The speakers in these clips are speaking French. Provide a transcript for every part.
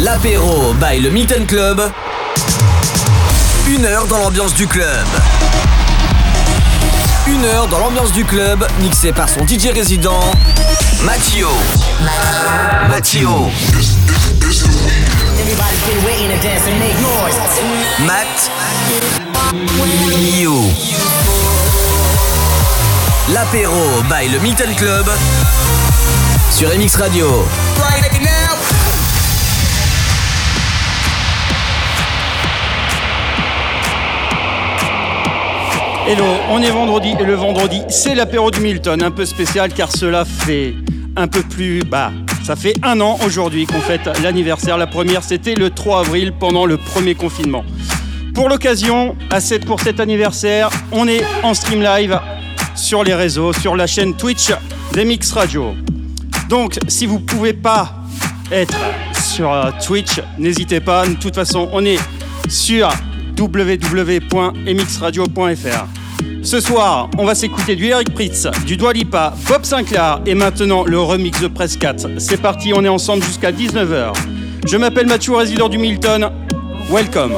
L'apéro by le Milton Club. Une heure dans l'ambiance du club. Une heure dans l'ambiance du club, mixé par son DJ résident, Mathio. Mathio. Matt. L'apéro by le Milton Club sur MX Radio. Hello, on est vendredi et le vendredi c'est l'apéro du Milton, un peu spécial car cela fait un peu plus bas. Ça fait un an aujourd'hui qu'on fête l'anniversaire. La première c'était le 3 avril pendant le premier confinement. Pour l'occasion, pour cet anniversaire, on est en stream live sur les réseaux, sur la chaîne Twitch d'MX Radio. Donc si vous pouvez pas être sur euh, Twitch, n'hésitez pas. De toute façon, on est sur www.mxradio.fr. Ce soir, on va s'écouter du Eric Pritz, du Dwalipa, Bob Sinclair et maintenant le remix de Press 4. C'est parti, on est ensemble jusqu'à 19h. Je m'appelle Mathieu, résident du Milton. Welcome.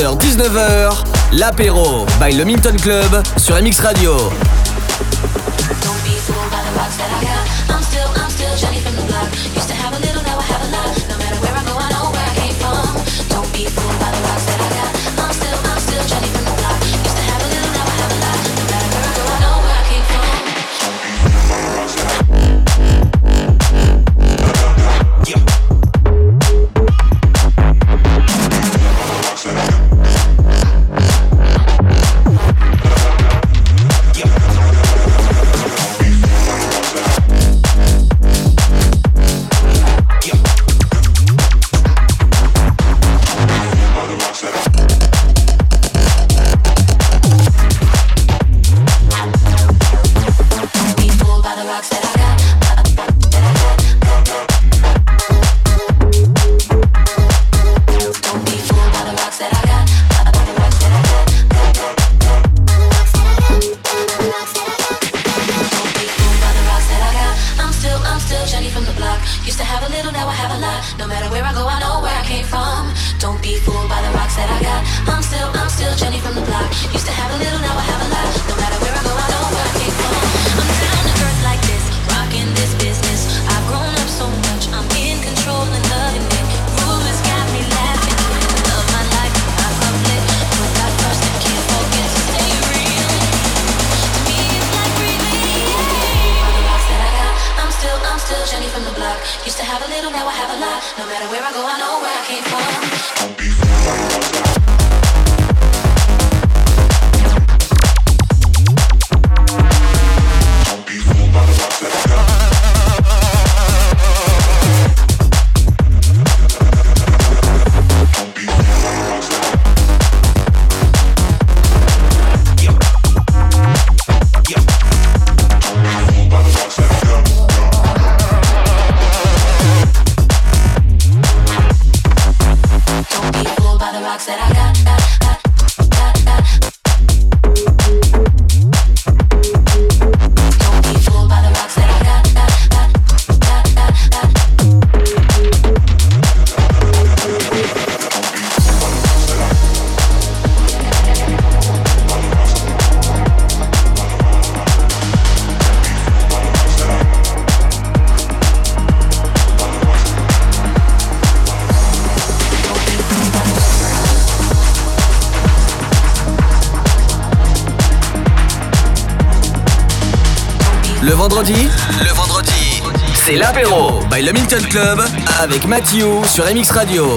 18h-19h, l'apéro by le Milton Club sur MX Radio. Where I go, I know where I came from. Don't be fooled. By le Club avec Mathieu sur MX Radio.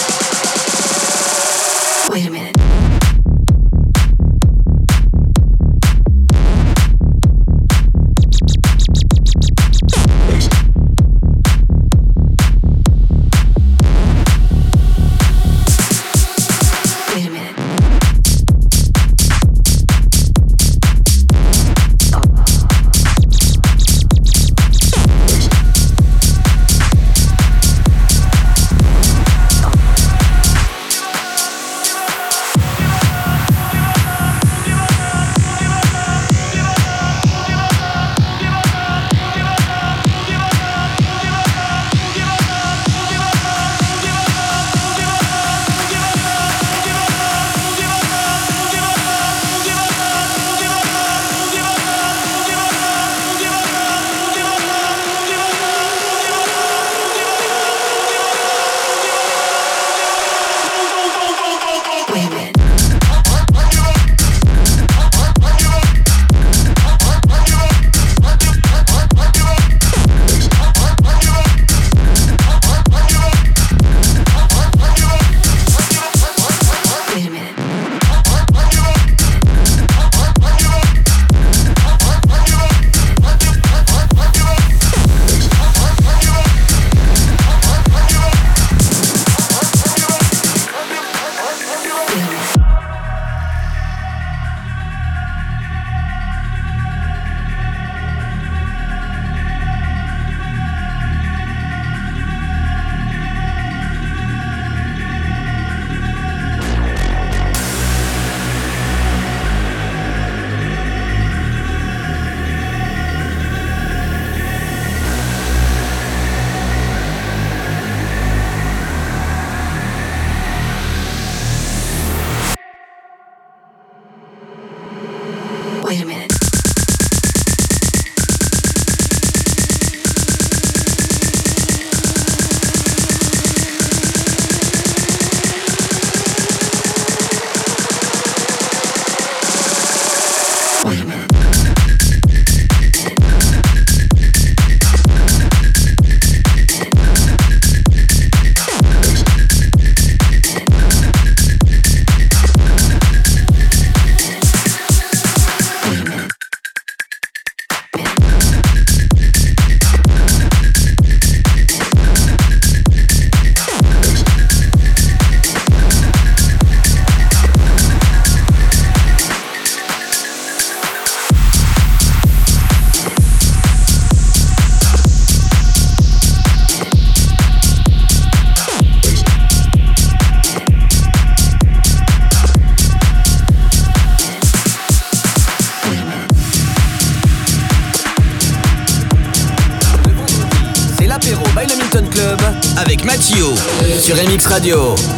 Radio.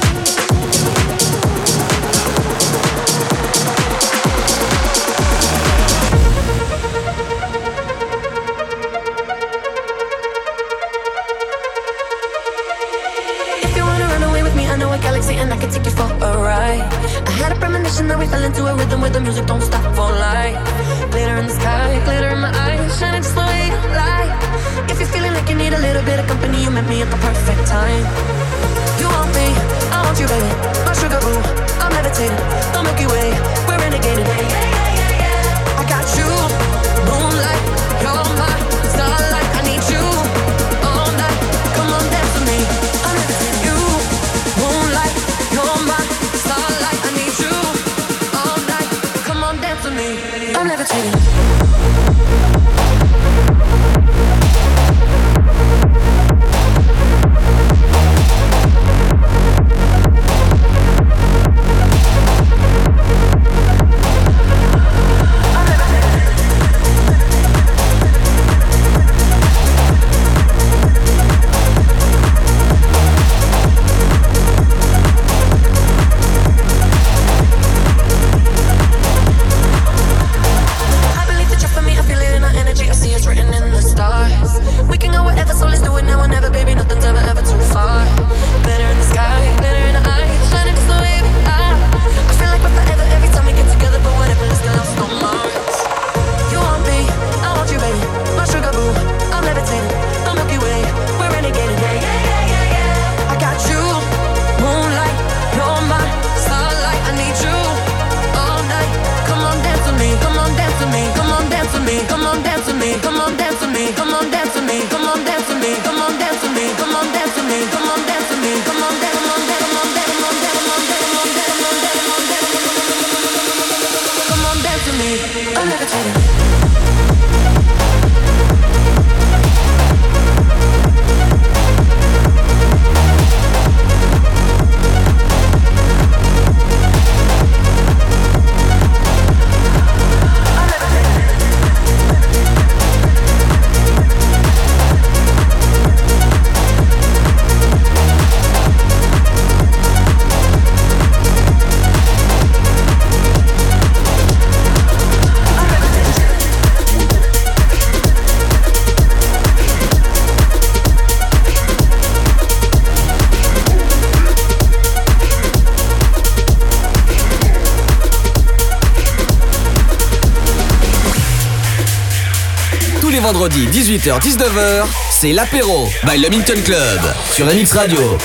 18h-19h, c'est l'apéro by Le Club sur MX Radio.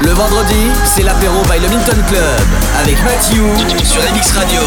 Le vendredi, c'est l'apéro by le Minton Club avec Mathieu sur MX Radio.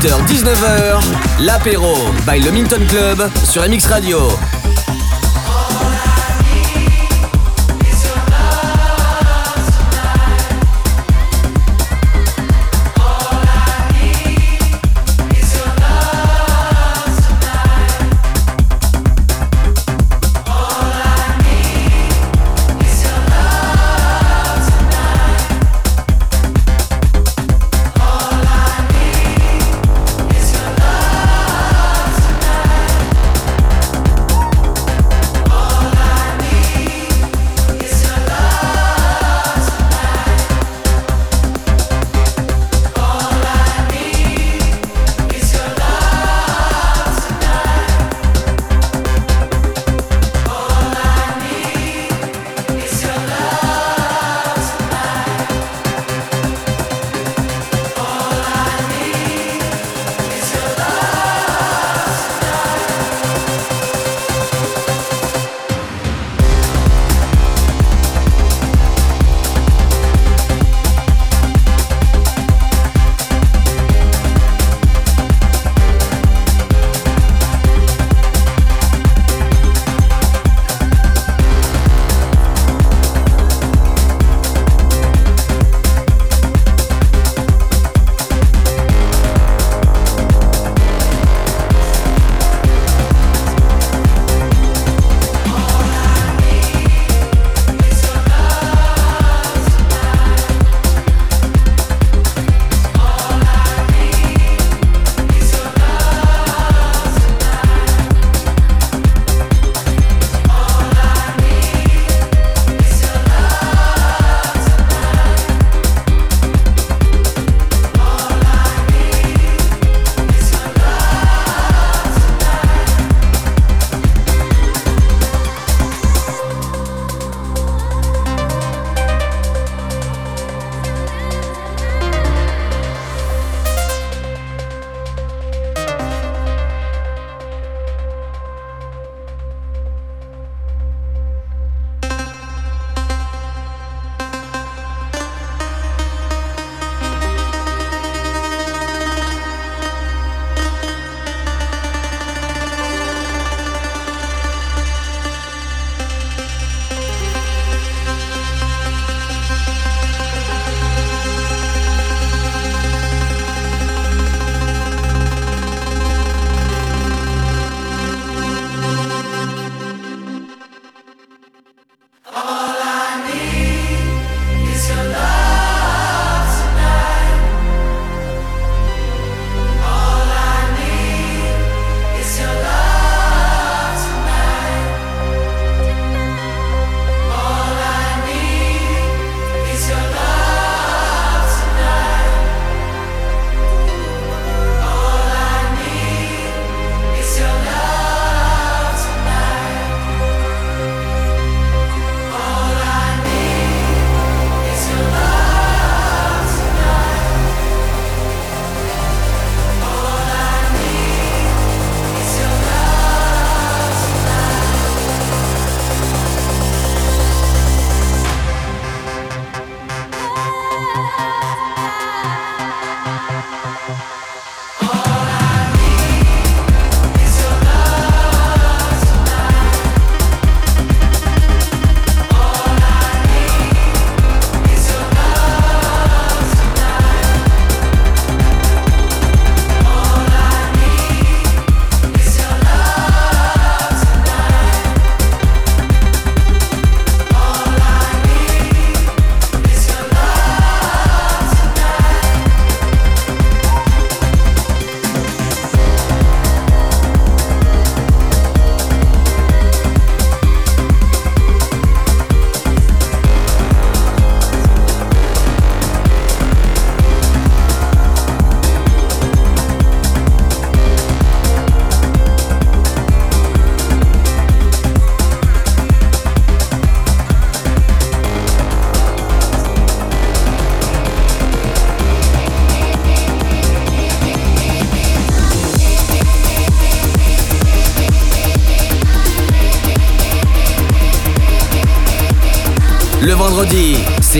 18h-19h, l'apéro by le Minton Club sur MX Radio.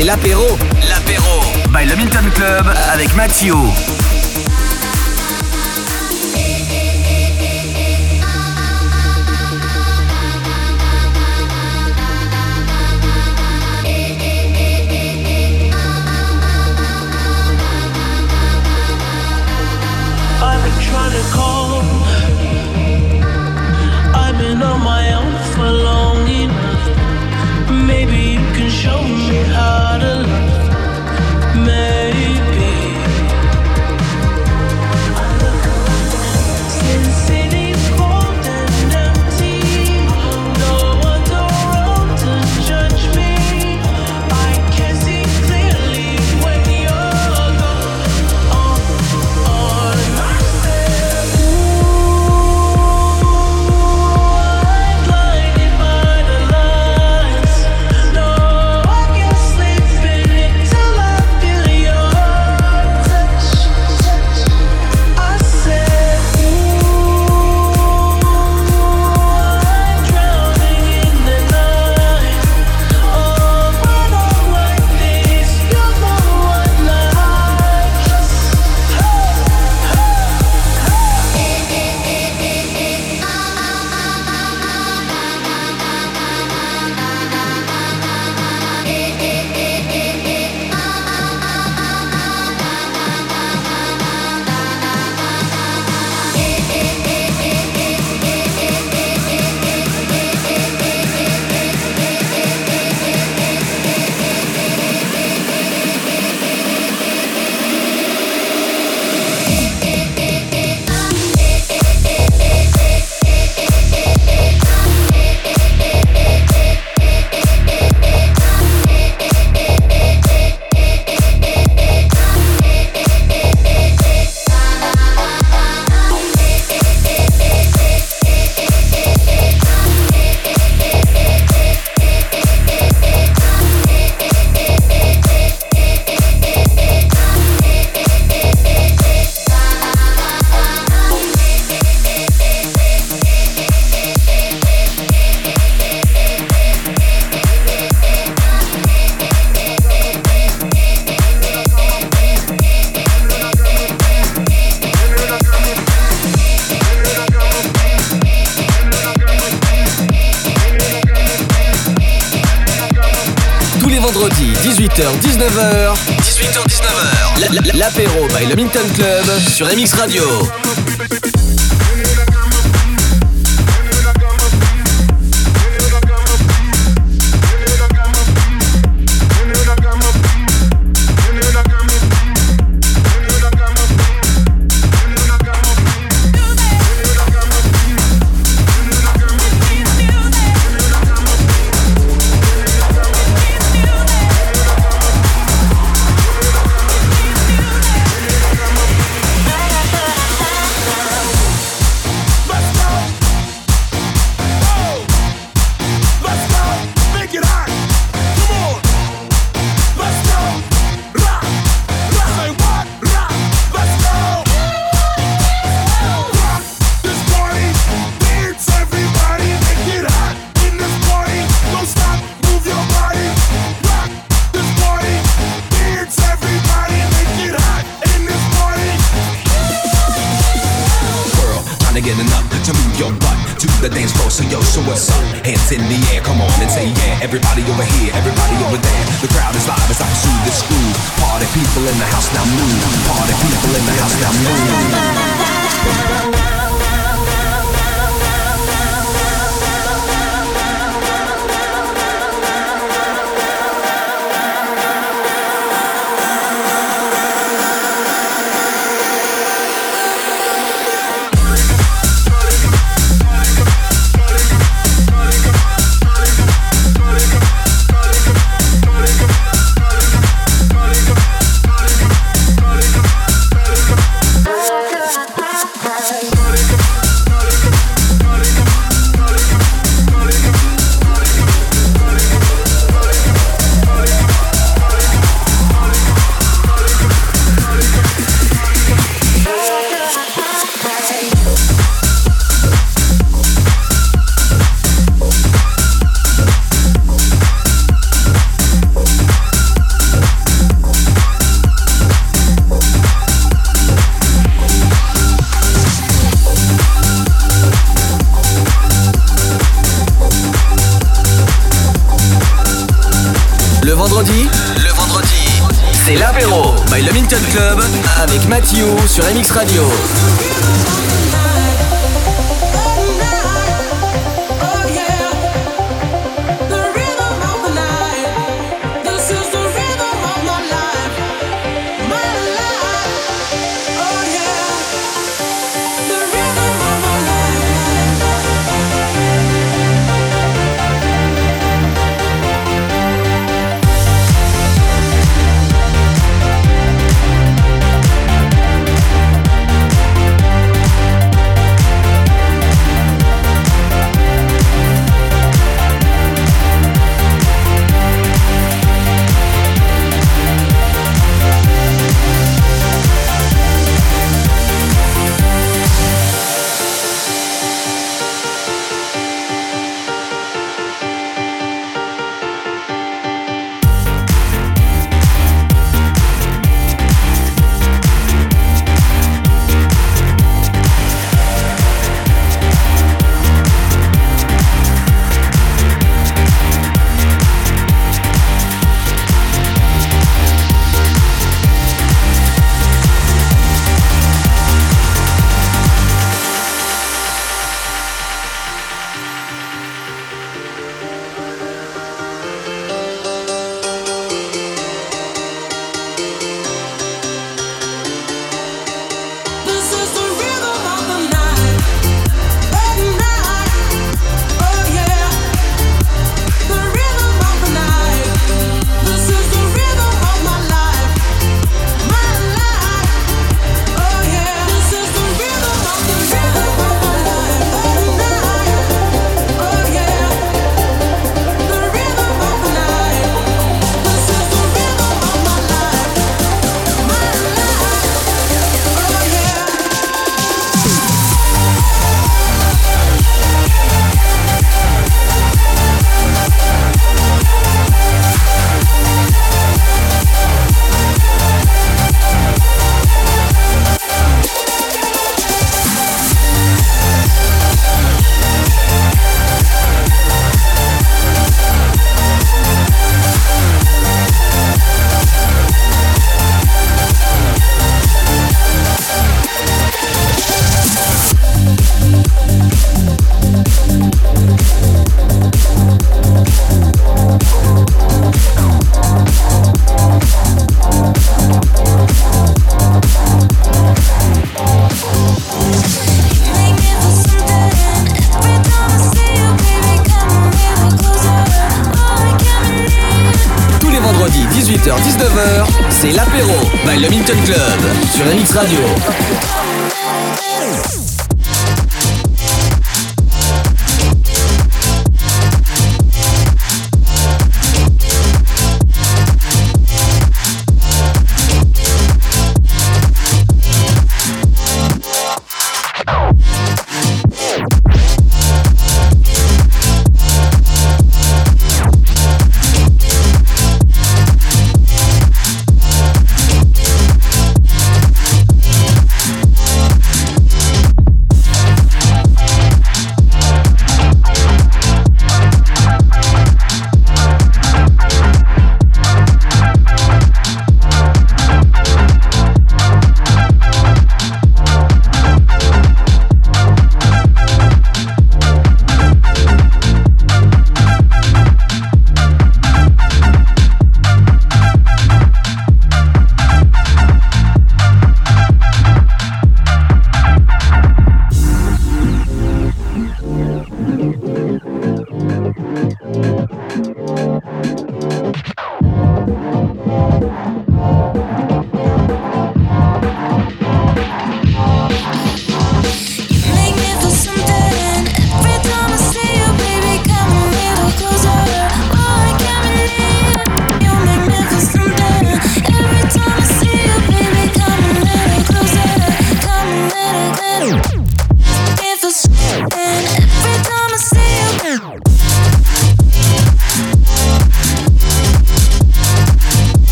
C'est l'apéro. L'apéro by le Milton Club avec Mathieu. Sur MX Radio.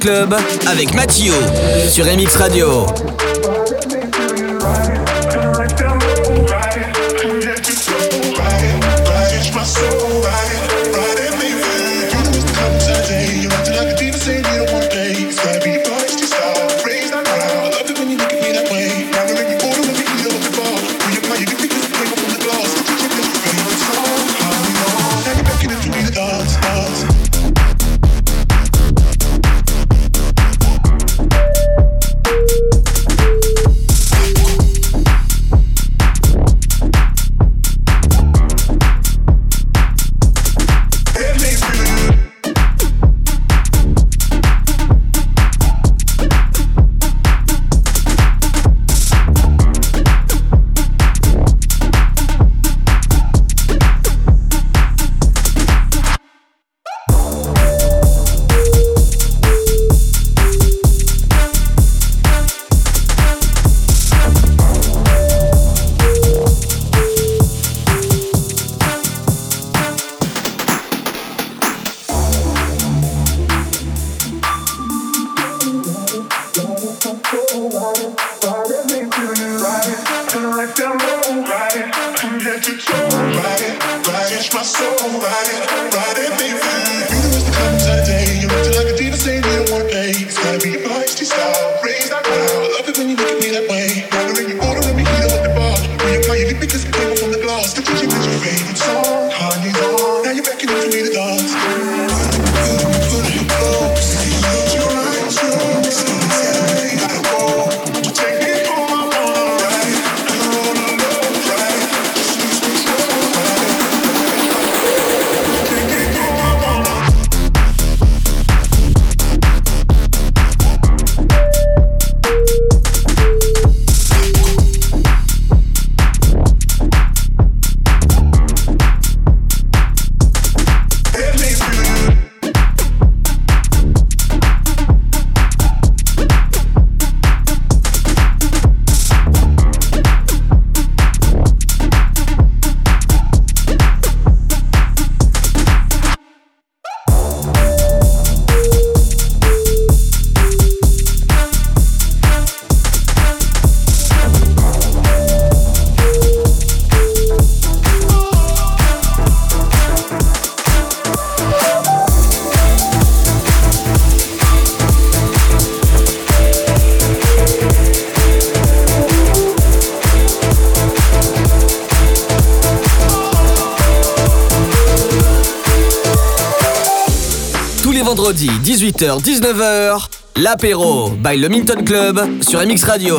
Club avec Mathieu sur MX Radio. 18h-19h, l'apéro by le Minton Club sur MX Radio.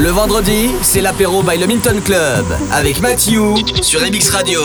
Le vendredi, c'est l'apéro by le Minton Club avec Matthew sur MX Radio.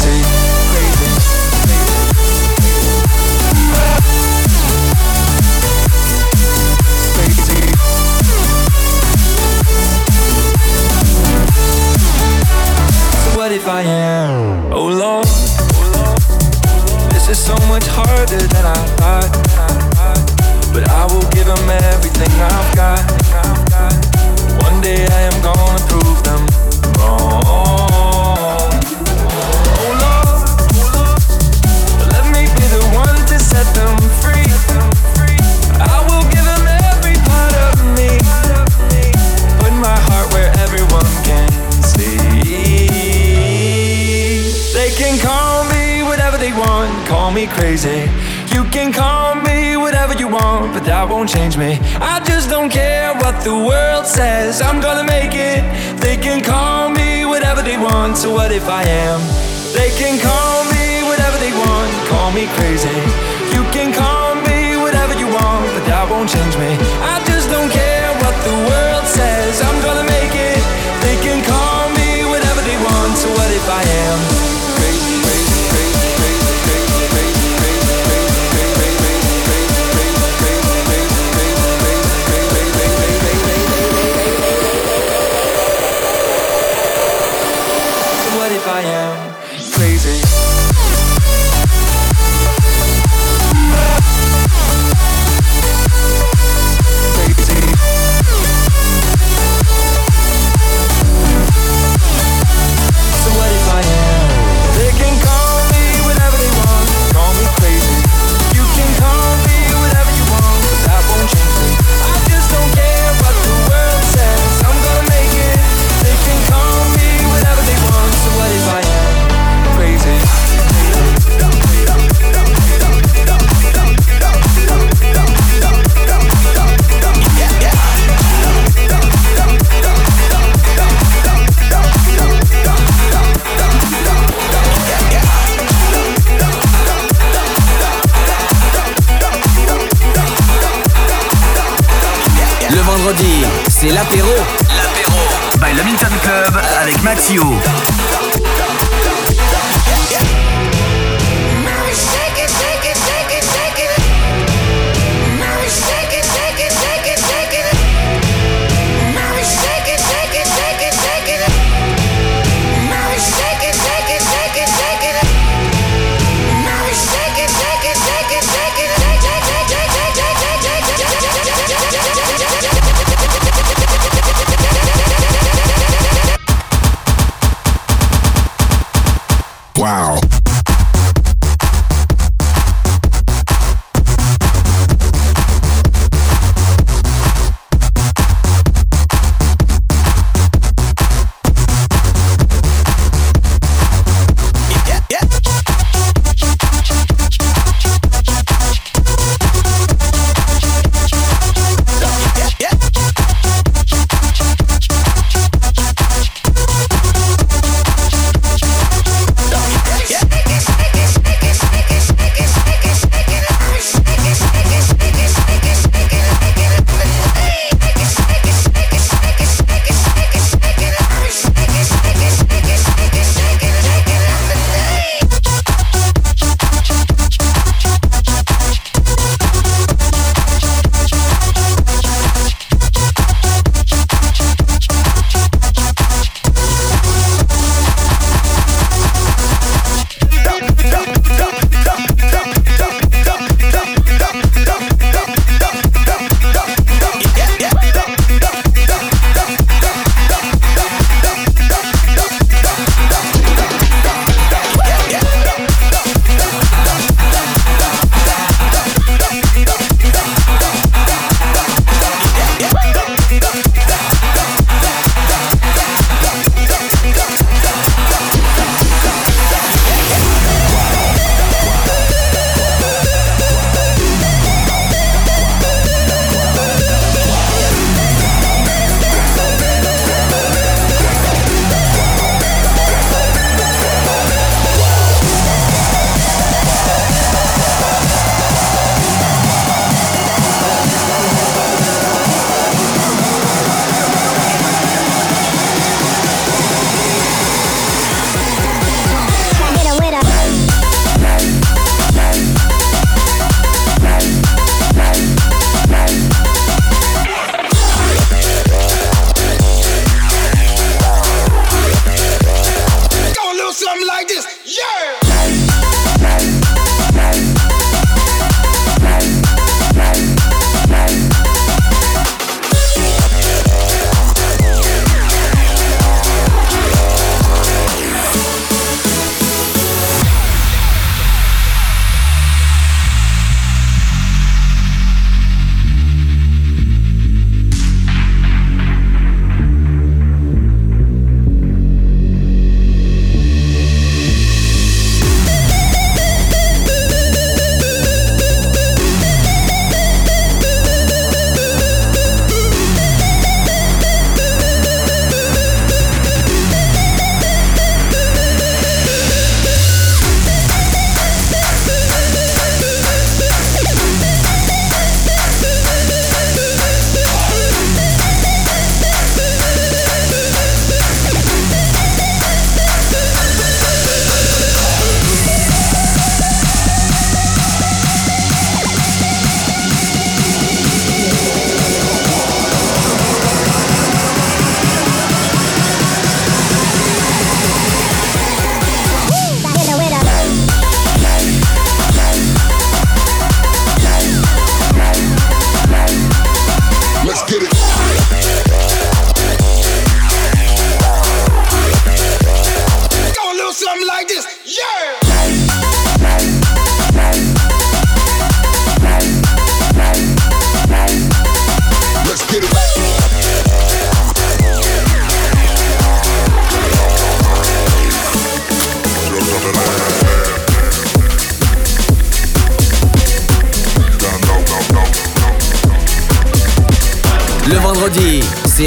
crazy l'apéro. L'apéro. By Le Club avec Mathieu.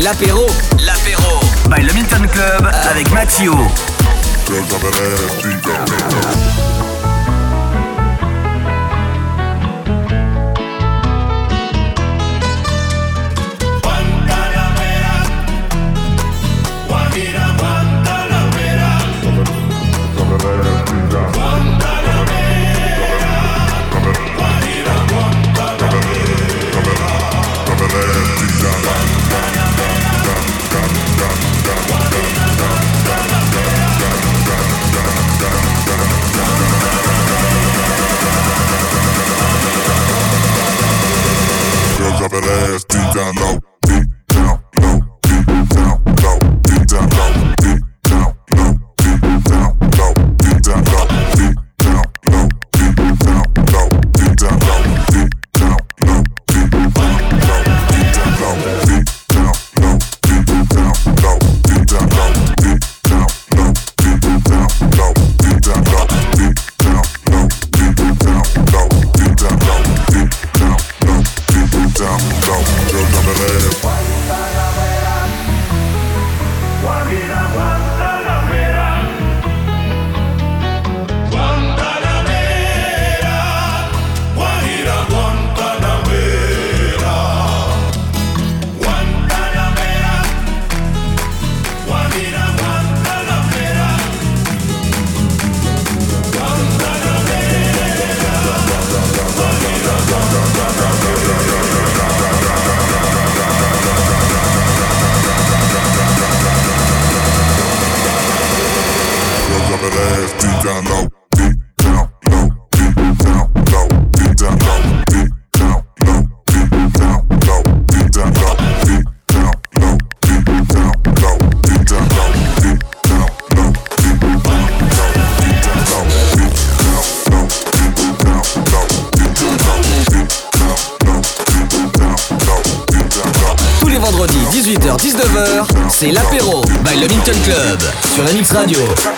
L'apéro. Sur MX Radio.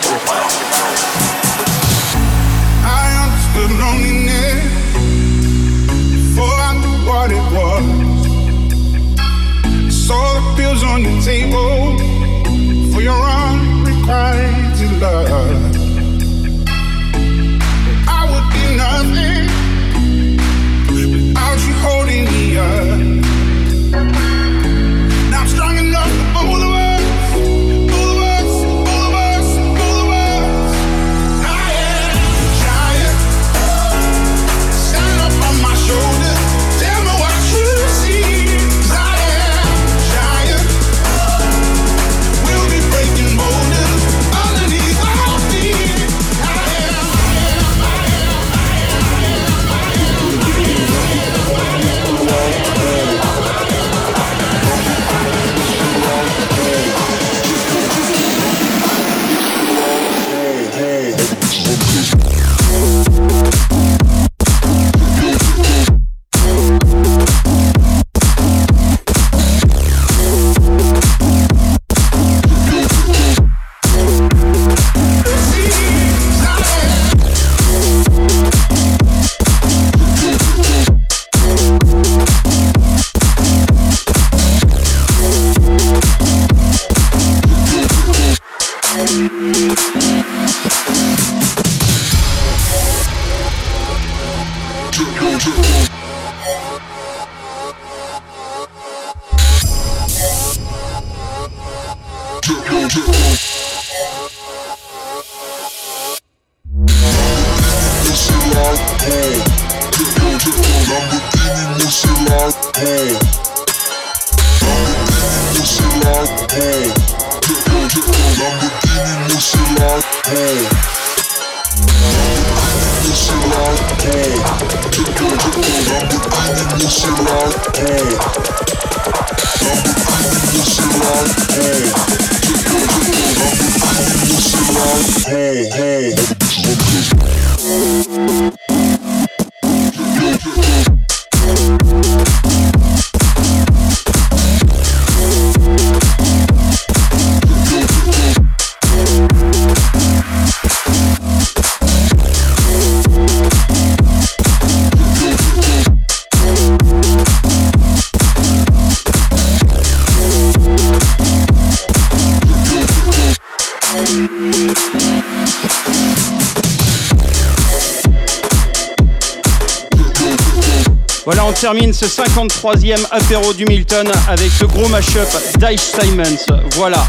Termine ce 53e apéro du Milton avec ce gros mash-up d'Ice Simons. Voilà.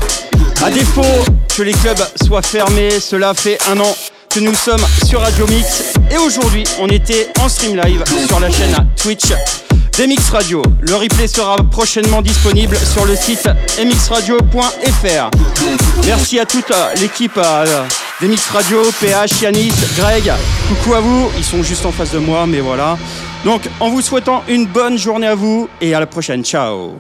À défaut que les clubs soient fermés, cela fait un an que nous sommes sur Radio Mix et aujourd'hui on était en stream live sur la chaîne Twitch d'MX Radio. Le replay sera prochainement disponible sur le site mxradio.fr. Merci à toute l'équipe euh, d'MX Radio, PH, Yanis, Greg. Coucou à vous, ils sont juste en face de moi, mais voilà. Donc en vous souhaitant une bonne journée à vous et à la prochaine. Ciao